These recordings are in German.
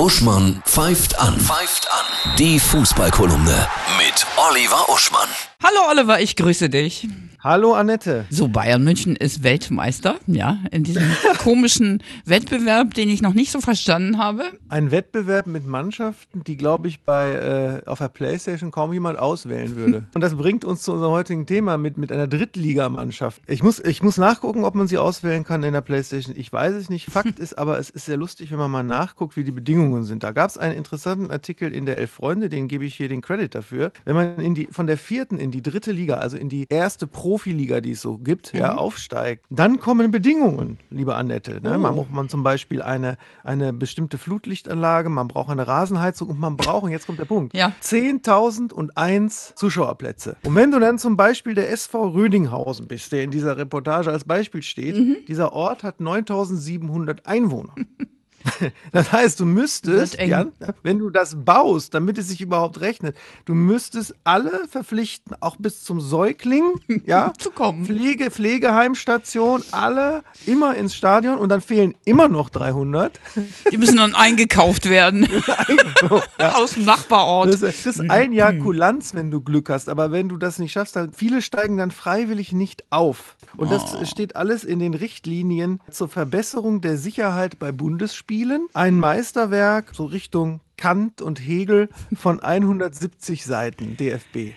Uschmann pfeift an. Pfeift an. Die Fußballkolumne mit Oliver Uschmann. Hallo Oliver, ich grüße dich. Hallo Annette. So, Bayern München ist Weltmeister, ja, in diesem komischen Wettbewerb, den ich noch nicht so verstanden habe. Ein Wettbewerb mit Mannschaften, die, glaube ich, bei äh, auf der Playstation kaum jemand auswählen würde. Und das bringt uns zu unserem heutigen Thema mit, mit einer Drittligamannschaft. Ich muss, ich muss nachgucken, ob man sie auswählen kann in der Playstation. Ich weiß es nicht. Fakt ist aber, es ist sehr lustig, wenn man mal nachguckt, wie die Bedingungen sind. Da gab es einen interessanten Artikel in der Elf Freunde, den gebe ich hier den Credit dafür. Wenn man in die, von der vierten in die dritte Liga, also in die erste Pro Profiliga, die es so gibt, ja, aufsteigt, dann kommen Bedingungen, liebe Annette. Ne? Man braucht man zum Beispiel eine, eine bestimmte Flutlichtanlage, man braucht eine Rasenheizung und man braucht, und jetzt kommt der Punkt, Ja. 10.001 Zuschauerplätze. Und wenn du dann zum Beispiel der SV Rödinghausen bist, der in dieser Reportage als Beispiel steht, dieser Ort hat 9.700 Einwohner. Das heißt, du müsstest, ja, wenn du das baust, damit es sich überhaupt rechnet, du müsstest alle verpflichten, auch bis zum Säugling, ja, Zu kommen. Pflege, Pflegeheimstation, alle immer ins Stadion und dann fehlen immer noch 300. Die müssen dann eingekauft werden aus dem Nachbarort. Das, das ist ein Jahr Kulanz, wenn du Glück hast. Aber wenn du das nicht schaffst, dann viele steigen dann freiwillig nicht auf. Und das steht alles in den Richtlinien zur Verbesserung der Sicherheit bei Bundesspielen. Ein Meisterwerk, so Richtung Kant und Hegel von 170 Seiten DFB.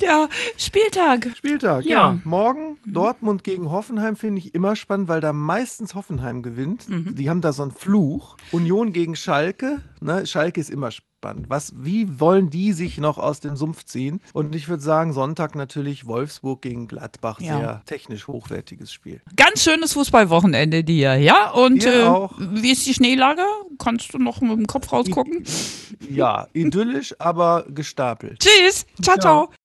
Der Spieltag. Spieltag, Ja. ja. Morgen Dortmund gegen Hoffenheim finde ich immer spannend, weil da meistens Hoffenheim gewinnt. Die haben da so einen Fluch. Union gegen Schalke. Ne? Schalke ist immer spannend. Was, wie wollen die sich noch aus dem Sumpf ziehen? Und ich würde sagen, Sonntag natürlich Wolfsburg gegen Gladbach. Ja. Sehr technisch hochwertiges Spiel. Ganz schönes Fußballwochenende dir, ja? Und Dir äh, wie ist die Schneelage? Kannst du noch mit dem Kopf rausgucken? Ja, idyllisch, aber gestapelt. Tschüss. Ciao, ciao.